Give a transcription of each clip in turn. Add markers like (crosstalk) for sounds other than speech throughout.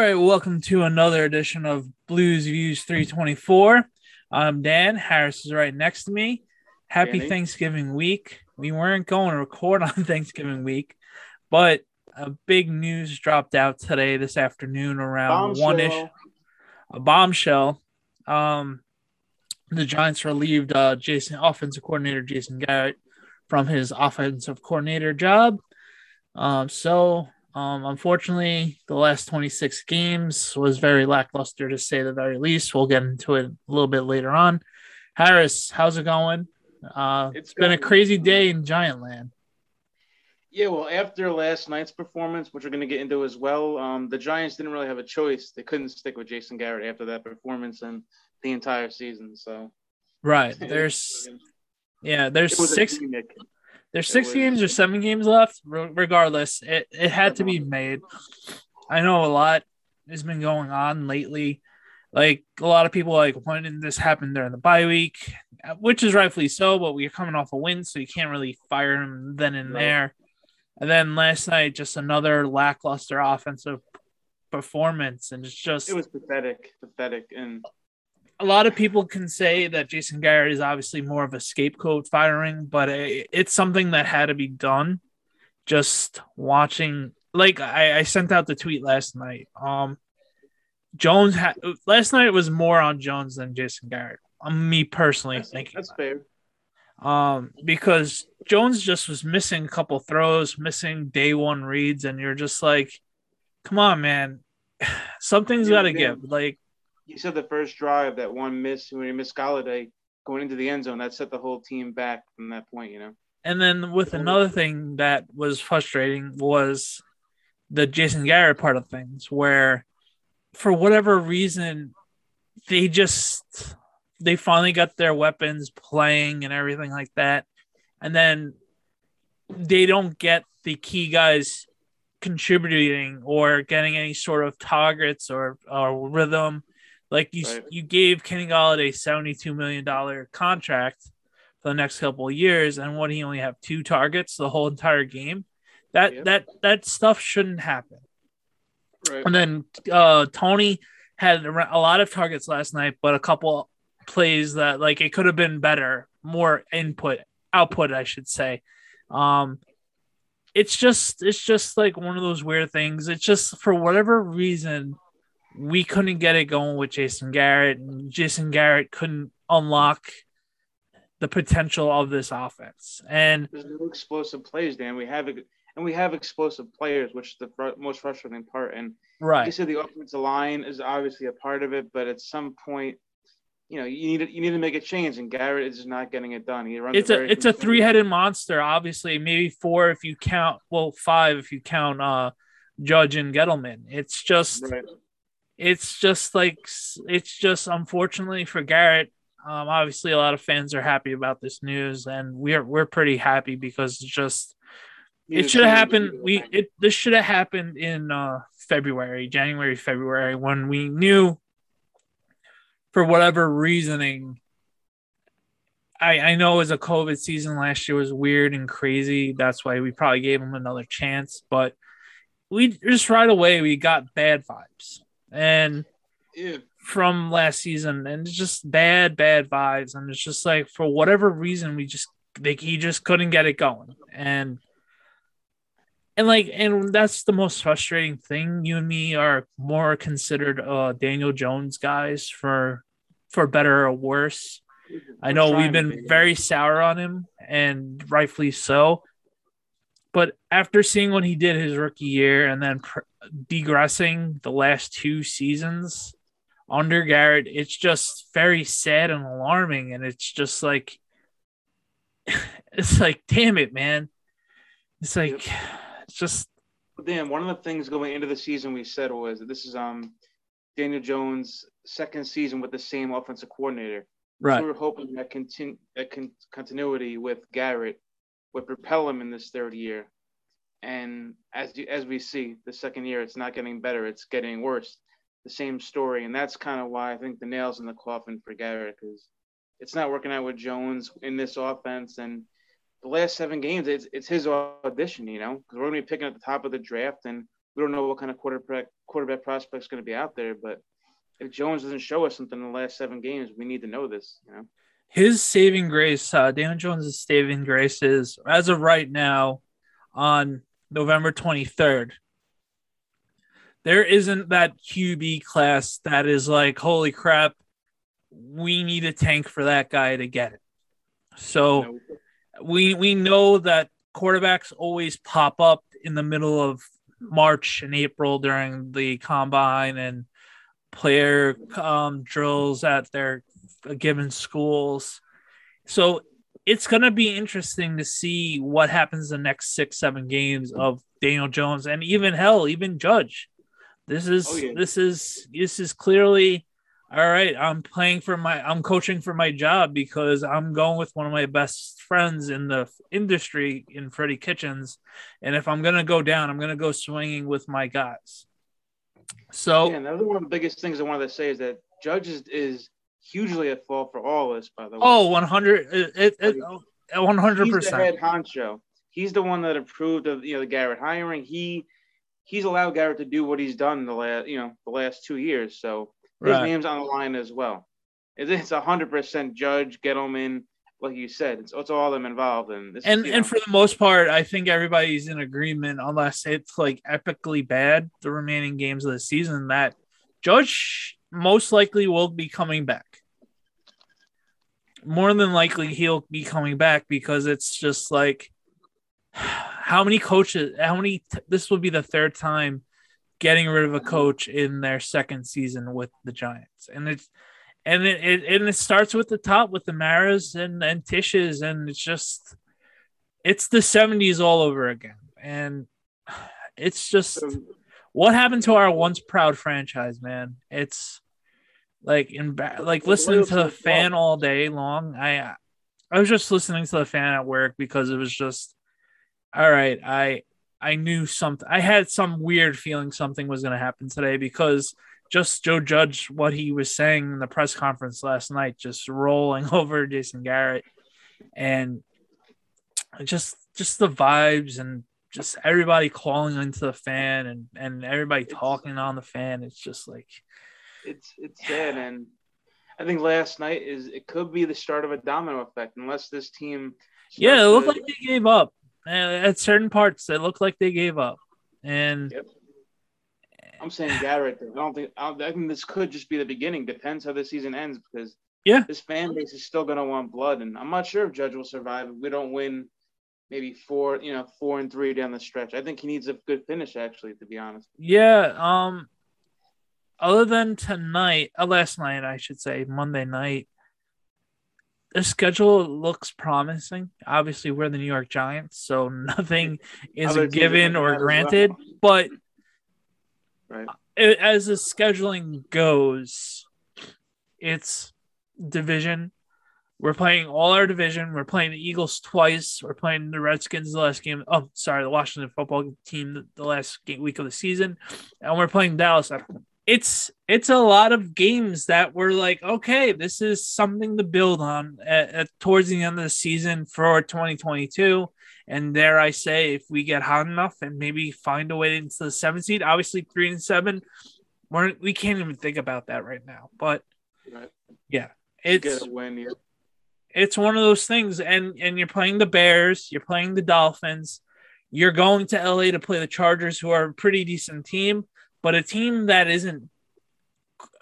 right, welcome to another edition of Blues Views 324. I'm Dan. Harris is right next to me. Happy Danny. Thanksgiving week. We weren't going to record (laughs) on Thanksgiving week, but a big news dropped out today this afternoon around one ish. A bombshell. Um, the Giants relieved uh, Jason offensive coordinator Jason Garrett from his offensive coordinator job. Um, so um, unfortunately, the last 26 games was very lackluster to say the very least. We'll get into it a little bit later on. Harris, how's it going? Uh, It's it's been a going- crazy day in Giant Land. Yeah, well, after last night's performance, which we're going to get into as well, um, the Giants didn't really have a choice. They couldn't stick with Jason Garrett after that performance and the entire season. So Right. (laughs) There's yeah, there's a six. There's six games or seven games left. Regardless, it, it had to be made. I know a lot has been going on lately. Like a lot of people like when did this happen during the bye week, which is rightfully so, but we're coming off a win, so you can't really fire him then and Right. there. And then last night, just another lackluster offensive performance, and it's just It was pathetic, pathetic, and a lot of people can say that Jason Garrett is obviously more of a scapegoat firing, but it, it's something that had to be done. Just watching, like I, I sent out the tweet last night. Um, Jones had last night was more on Jones than Jason Garrett. Um, me personally that's, thinking, that's fair. um, because Jones just was missing a couple throws, missing day one reads, and you're just like, come on, man, (sighs) something's got to give. Like. You said the first drive, that one miss when he missed Golladay going into the end zone, that set the whole team back from that point. You know, And then with another thing that was frustrating was the Jason Garrett part of things, where for whatever reason they just they finally got their weapons playing and everything like that, and then they don't get the key guys contributing or getting any sort of targets or, or rhythm. Like you, Right. you gave Kenny Golladay seventy two million dollar contract for the next couple of years, and what he only have two targets the whole entire game. That Yep. that that stuff shouldn't happen. right? And then uh, Tony had a a lot of targets last night, but a couple plays that like it could have been better, more input, output, I should say. Um, it's just it's just like one of those weird things. It's just for whatever reason we couldn't get it going with Jason Garrett, and Jason Garrett couldn't unlock the potential of this offense. And There's no explosive plays, Dan. We have and we have explosive players, which is the fr- most frustrating part. And like you right, said the offensive line is obviously a part of it, but at some point, you know, you need to, you need to make a change, and Garrett is just not getting it done. He runs it's a very it's a three headed monster. Obviously, maybe four if you count. Well, five if you count uh Judge and Gettleman. It's just Right. It's just like it's just unfortunately for Garrett. Um, obviously, a lot of fans are happy about this news, and we're we're pretty happy because it's just it should have happened. We it this should have happened in uh February, January, February, when we knew for whatever reasoning. I I know it was a COVID season last year was weird and crazy. That's why we probably gave him another chance, but we just right away we got bad vibes and Yeah. from last season and it's just bad bad vibes. And it's just like for whatever reason we just like he just couldn't get it going. And and like and that's the most frustrating thing. You and me are more considered uh daniel jones guys for for better or worse. I know we've been very sour on him and rightfully so but after seeing what he did his rookie year and then pr- degressing the last two seasons under Garrett, it's just very sad and alarming. And it's just like, (laughs) it's like, damn it, man. It's like, it's just, Dan, one of the things going into the season we said was that this is um Daniel Jones' second season with the same offensive coordinator. right. So we were hoping that continu- that con- continuity with Garrett would propel him in this third year. And as you, as we see, the second year, it's not getting better; it's getting worse. The same story, and that's kind of why I think the nails in the coffin for Garrett because it's not working out with Jones in this offense. And the last seven games, it's it's his audition, you know, because we're going to be picking at the top of the draft, and we don't know what kind of quarterback quarterback prospect is going to be out there. But if Jones doesn't show us something in the last seven games, we need to know this. You know, his saving grace, uh, Daniel Jones' saving grace is as of right now, on November twenty third. There isn't that QB class that is like, holy crap, we need a tank for that guy to get it. So we we know that quarterbacks always pop up in the middle of March and April during the combine and player um, drills at their given schools. So it's going to be interesting to see what happens the next six, seven games of Daniel Jones and even hell, even Judge. This is oh, yeah. this is this is clearly all right, I'm playing for my, I'm coaching for my job because I'm going with one of my best friends in the industry in Freddie Kitchens. And if I'm going to go down, I'm going to go swinging with my guys. So, yeah, was one of the biggest things I wanted to say is that Judge is, is hugely at fault for all this, by the way. Oh, 100, it, it, 100%. He's the head honcho. He's the one that approved of, you know, the Garrett hiring. He, he's allowed Garrett to do what he's done the last, you know, the last two years. So, his right. name's on the line as well. It's a hundred percent Judge Gettleman, like you said. It's, it's all them involved, and this and and know. for the most part, I think everybody's in agreement, unless it's like epically bad the remaining games of the season, that Judge most likely will be coming back. More than likely, he'll be coming back because it's just like how many coaches, how many, this will be the third time getting rid of a coach in their second season with the Giants. And it's and it, it and it starts with the top with the Maras and and Tisches and it's just it's the 70s all over again. And it's just what happened to our once proud franchise, man. It's like in like listening to the fan all day long. I I was just listening to the fan at work because it was just all right. I I knew something. I had some weird feeling something was going to happen today because just Joe Judge, what he was saying in the press conference last night, just rolling (laughs) over Jason Garrett, and just just the vibes and just everybody calling into the fan and and everybody talking on the fan. It's just like it's it's sad, and I think last night is it could be the start of a domino effect unless this team. Yeah, it looked to, like they gave up uh, at certain parts, they looked like they gave up. And yep. I'm saying Garrett. I don't think I, I think this could just be the beginning. Depends how the season ends because yeah, this fan base is still gonna want blood, and I'm not sure if Judge will survive if we don't win. Maybe four, you know, four and three down the stretch. I think he needs a good finish, actually, to be honest. Yeah. Um. Other than tonight, uh, last night, I should say, Monday night, the schedule looks promising. Obviously, we're the New York Giants, so (laughs) nothing is a given or granted. Well. But right. as the scheduling goes, it's division. We're playing all our division. We're playing the Eagles twice. We're playing the Redskins the last game. Oh, sorry, the Washington football team the last game, week of the season, and we're playing Dallas it's it's a lot of games that we're like, okay, this is something to build on at, at, towards the end of the season for 2022. And there I say, if we get hot enough and maybe find a way into the seventh seed, obviously three and seven, we're, we can't even think about that right now. But right. yeah, it's get a win, yeah. It's one of those things. And and you're playing the Bears, you're playing the Dolphins, you're going to LA to play the Chargers, who are a pretty decent team but a team that isn't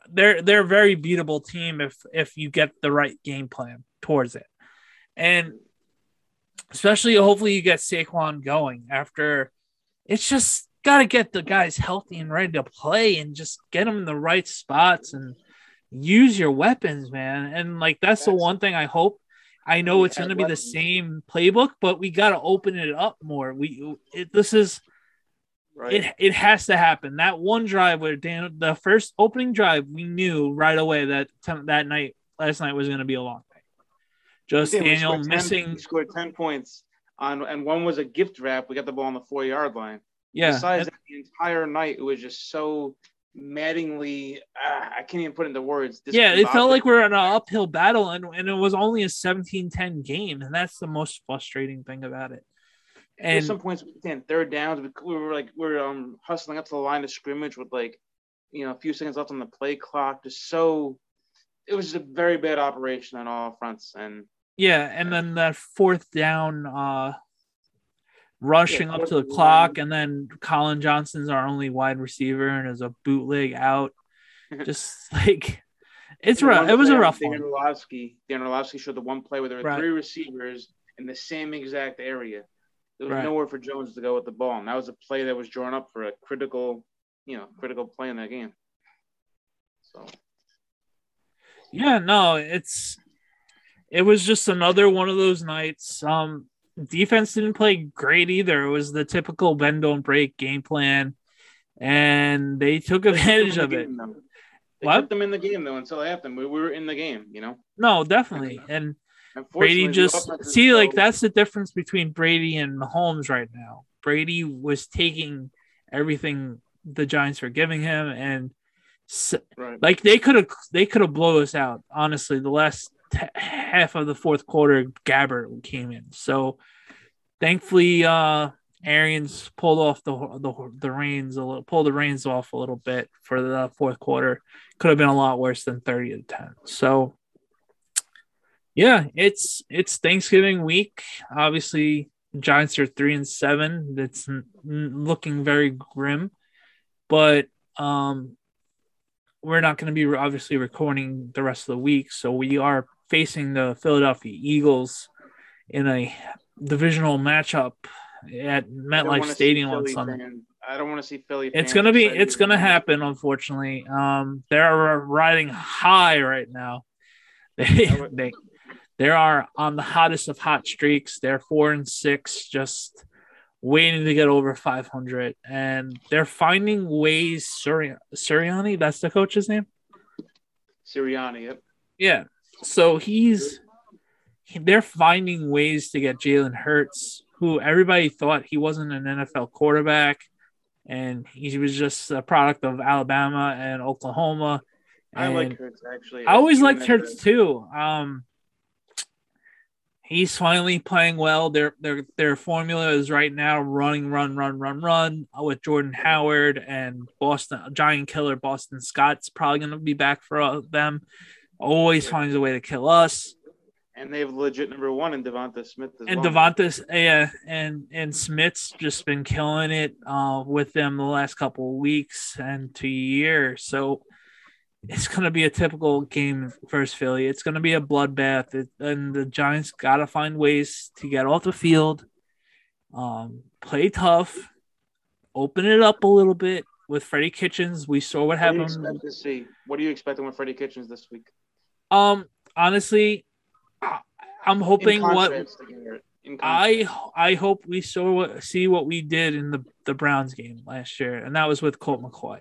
they're they're a very beatable team if if you get the right game plan towards it. And especially hopefully you get Saquon going after it's just got to get the guys healthy and ready to play and just get them in the right spots and use your weapons, man. And like that's, that's the one thing I hope. I know it's going to be the same playbook, but we got to open it up more. We it, this is Right. It it has to happen. That one drive where Dan, the first opening drive, we knew right away that that night, last night was going to be a long night. Just Daniel missing. 10, scored ten points on, and one was a gift wrap. We got the ball on the four yard line. Yeah. Besides that, the entire night, it was just so maddeningly. Uh, I can't even put into words. Yeah, it felt like we are in an uphill battle, and, and it was only a 17-10 game, and that's the most frustrating thing about it. And At some points, again, third downs, we we were like we are um hustling up to the line of scrimmage with like, you know, a few seconds left on the play clock. Just so, it was just a very bad operation on all fronts. And yeah, and then that fourth down, uh, rushing up to the clock, and then Collin Johnson's our only wide receiver, and is a bootleg out. (laughs) Just like it's rough. It was a rough Dan one. Orlovsky, Dan Orlovsky showed the one play where there were Right. three receivers in the same exact area. There was Right. nowhere for Jones to go with the ball, and that was a play that was drawn up for a critical, you know, critical play in that game. So Yeah, no, it's it was just another one of those nights. Um, defense didn't play great either. It was the typical bend don't break game plan, and they took advantage of it. They What? kept them in the game though until after we we were in the game. You know, No, definitely, and Brady just see like so- that's the difference between Brady and Mahomes right now. Brady was taking everything the Giants were giving him, and s- right. like they could have they could have blown us out. Honestly, the last t- half of the fourth quarter, Gabbert came in. So thankfully, uh, Arians pulled off the the the reins a little, pulled the reins off a little bit for the fourth quarter. Could have been a lot worse than thirty to ten. So yeah, it's it's Thanksgiving week. Obviously, Giants are three and seven. That's looking very grim, but um, we're not going to be obviously recording the rest of the week. So we are facing the Philadelphia Eagles in a divisional matchup at MetLife Stadium on Sunday. fans- I don't want to see Philly. It's gonna be it's gonna it. happen, unfortunately. Um, they're riding high right now. (laughs) They they they are on the hottest of hot streaks. They're four and six, just waiting to get over 500, and they're finding ways. Suriani, that's the coach's name. Sirianni. Yep. Yeah. So he's they're finding ways to get Jalen Hurts, who everybody thought he wasn't an NFL quarterback, and he was just a product of Alabama and Oklahoma. I like Hurts actually. I always liked Hurts too. Um, he's finally playing well. Their their their formula is right now running, run, run, run, run with Jordan Howard and Boston Giant Killer. Boston Scott's probably going to be back for uh, them. Always finds a way to kill us. And they have legit number one in Devonta Smith as And well. Devonta's yeah, and and Smith's just been killing it uh, with them the last couple of weeks and to year. So it's gonna be a typical game versus Philly. It's gonna be a bloodbath, it, and the Giants gotta find ways to get off the field, um, play tough, open it up a little bit with Freddie Kitchens. We saw what What do you happened. expect to see? What are you expecting with Freddie Kitchens this week? Um, honestly, I, I'm hoping in what contrast to Garrett. In I. I hope we saw what see what we did in the the Browns game last year, and that was with Colt McCoy.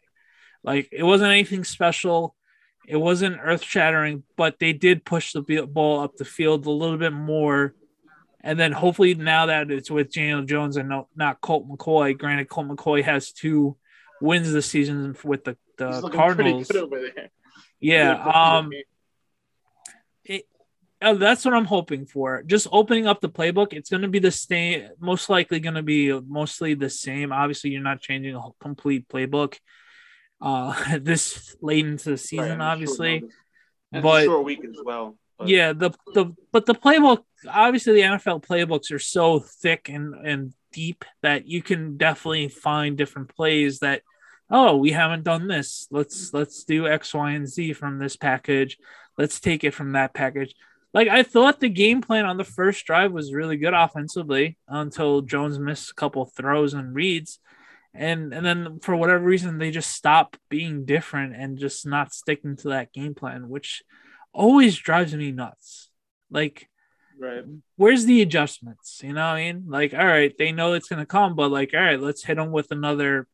Like it wasn't anything special, it wasn't earth shattering, but they did push the ball up the field a little bit more. And then hopefully now that it's with Daniel Jones and no, not Colt McCoy. Granted, Colt McCoy has two wins this season with the, the Cardinals. good over there. Yeah, um, that's what I'm hoping for. Just opening up the playbook. It's going to be the same, most likely going to be mostly the same. Obviously, you're not changing a whole complete playbook uh, (laughs) this late into the season, on short obviously. But- a short week as well. but- Yeah, the the but the playbook, obviously, the NFL playbooks are so thick and and deep that you can definitely find different plays that. Oh, we haven't done this. Let's let's do X, Y, and Z from this package. Let's take it from that package. Like I thought the game plan on the first drive was really good offensively until Jones missed a couple throws and reads. And and then for whatever reason they just stopped being different and just not sticking to that game plan, which always drives me nuts. Like Right. where's the adjustments? You know what I mean? Like, all right, they know it's gonna come, but like, all right, let's hit them with another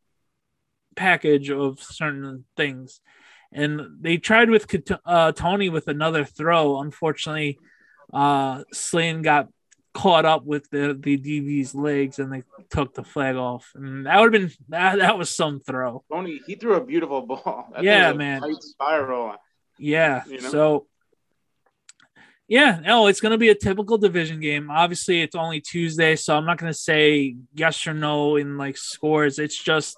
package of certain things. And they tried with uh, Tony with another throw. Unfortunately, uh, Slane got caught up with the the DB's legs, and they took the flag off. And that would have been that, that was some throw. Tony, he threw a beautiful (laughs) ball. That Yeah, man. Spiral. Yeah. You know? So Yeah, no, it's going to be a typical division game. Obviously, it's only Tuesday, so I'm not going to say yes or no in like scores. It's just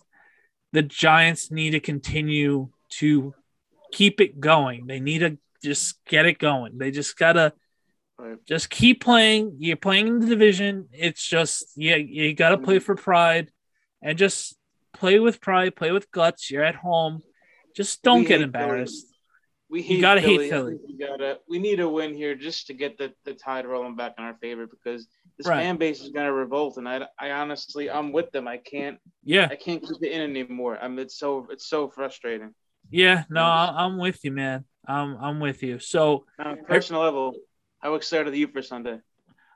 the Giants need to continue to keep it going. They need to just get it going. They just got to just keep playing. You're playing in the division. It's just yeah, you got to play mm-hmm. for pride and just play with pride, play with guts. You're at home. Just don't we get embarrassed. Philly. We hate you gotta Philly. hate Philly. We gotta we need a win here just to get the, the tide rolling back in our favor because this right. fan base is gonna revolt and I, I honestly I'm with them. I can't yeah I can't keep it in anymore. I am it's so it's so frustrating. Yeah, no, I'm with you, man. I'm I'm with you. So on a personal level, how excited are you for Sunday?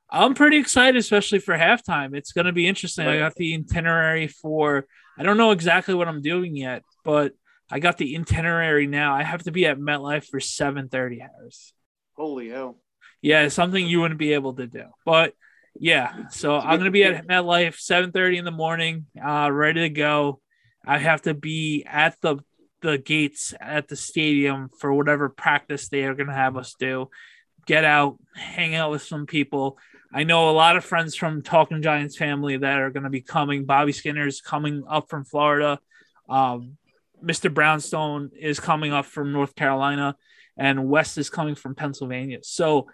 I'm pretty excited, especially for halftime. It's going to be interesting. Right. I got the itinerary for. I don't know exactly what I'm doing yet, but I got the itinerary now. I have to be at MetLife for 7:30 Harris. Holy hell! Yeah, something you wouldn't be able to do. But yeah, so I'm going to be at MetLife 7:30 in the morning, uh, ready to go. I have to be at the the gates at the stadium for whatever practice they are going to have us do. Get out, hang out with some people. I know a lot of friends from Talking Giants family that are going to be coming. Bobby Skinner is coming up from Florida. Um, Mr. Brownstone is coming up from North Carolina, and West is coming from Pennsylvania. So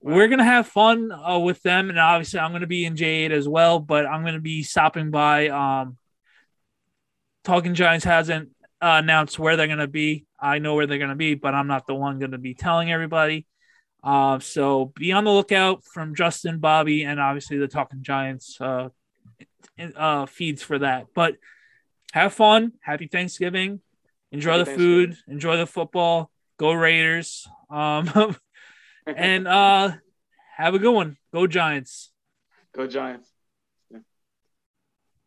we're gonna have fun uh, with them, and obviously I'm gonna be in J8 as well. But I'm gonna be stopping by. Um, Talking Giants hasn't uh, announced where they're gonna be. I know where they're gonna be, but I'm not the one gonna be telling everybody. Uh, so be on the lookout from Justin, Bobby, and obviously the Talking Giants uh, uh, feeds for that. But have fun. Happy Thanksgiving. Enjoy Happy the food. Enjoy the football. Go Raiders. Um, (laughs) (laughs) and uh, have a good one. Go Giants. Go Giants.